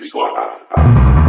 Pixel.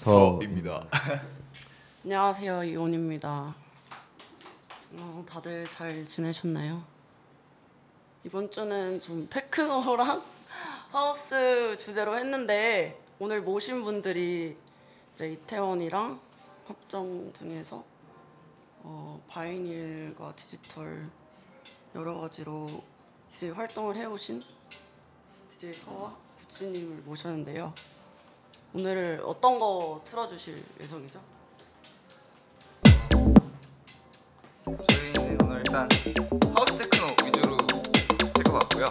서 서입니다. 안녕하세요 이온입니다. 어, 다들 잘 지내셨나요? 이번 주는 좀 테크노랑 하우스 주제로 했는데 오늘 모신 분들이 이제 이태원이랑 합정 등에서 어, 바이닐과 디지털 여러 가지로 DJ 활동을 해오신 DJ 서와 구치님을 모셨는데요. 오늘 어떤 거 틀어주실 예정이죠? 저희는 오늘 일단 하우스 테크노 위주로 될 것 같고요.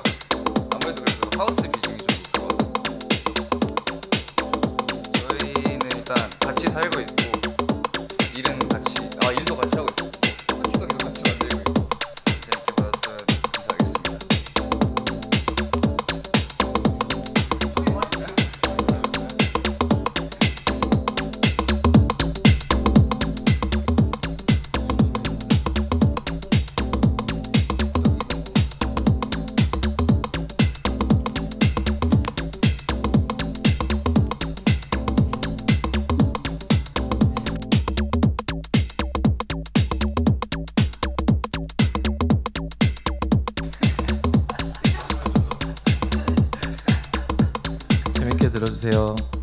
아무래도 그래서 하우스 비중이 좀 들어왔습니다. 저희는 일단 같이 살고 있고 안녕하세요.